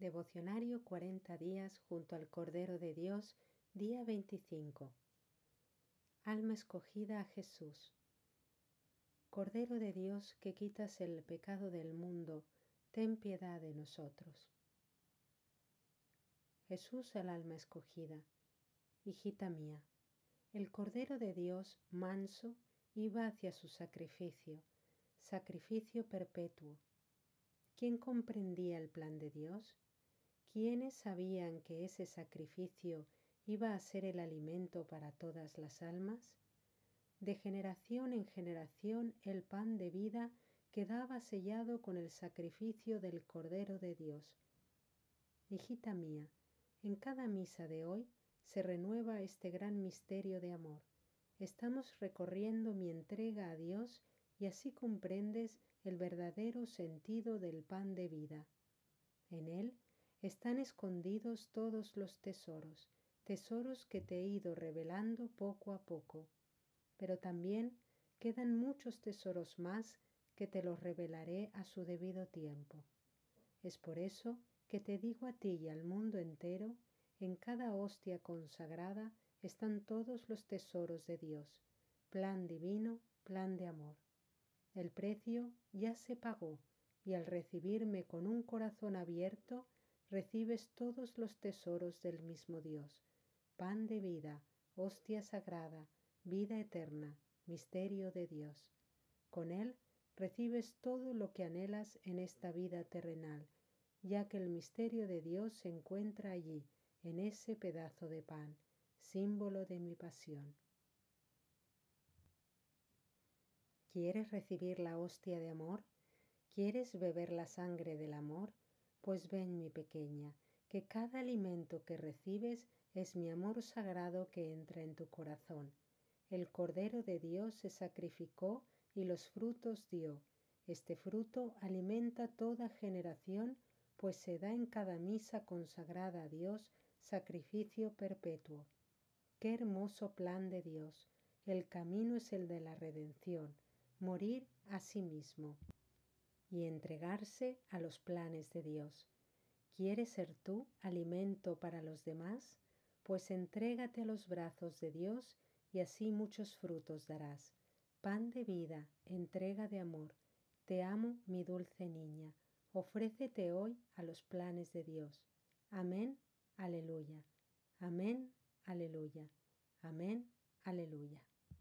Devocionario 40 días junto al Cordero de Dios, día 25. Alma escogida a Jesús. Cordero de Dios que quitas el pecado del mundo, ten piedad de nosotros. Jesús al alma escogida. Hijita mía, el Cordero de Dios manso iba hacia su sacrificio, sacrificio perpetuo. ¿Quién comprendía el plan de Dios? ¿Quiénes sabían que ese sacrificio iba a ser el alimento para todas las almas? De generación en generación el pan de vida quedaba sellado con el sacrificio del Cordero de Dios. Hijita mía, en cada misa de hoy se renueva este gran misterio de amor. Estamos recorriendo mi entrega a Dios y así comprendes el verdadero sentido del pan de vida. En él están escondidos todos los tesoros, tesoros que te he ido revelando poco a poco. Pero también quedan muchos tesoros más que te los revelaré a su debido tiempo. Es por eso que te digo a ti y al mundo entero, en cada hostia consagrada están todos los tesoros de Dios, plan divino, plan de amor. El precio ya se pagó y al recibirme con un corazón abierto, recibes todos los tesoros del mismo Dios, pan de vida, hostia sagrada, vida eterna, misterio de Dios. Con Él recibes todo lo que anhelas en esta vida terrenal, ya que el misterio de Dios se encuentra allí, en ese pedazo de pan, símbolo de mi pasión. ¿Quieres recibir la hostia de amor? ¿Quieres beber la sangre del amor? Pues ven, mi pequeña, que cada alimento que recibes es mi amor sagrado que entra en tu corazón. El Cordero de Dios se sacrificó y los frutos dio. Este fruto alimenta toda generación, pues se da en cada misa consagrada a Dios sacrificio perpetuo. Qué hermoso plan de Dios. El camino es el de la redención, morir a sí mismo y entregarse a los planes de Dios. ¿Quieres ser tú alimento para los demás? Pues entrégate a los brazos de Dios y así muchos frutos darás. Pan de vida, entrega de amor. Te amo, mi dulce niña. Ofrécete hoy a los planes de Dios. Amén, aleluya. Amén, aleluya. Amén, aleluya.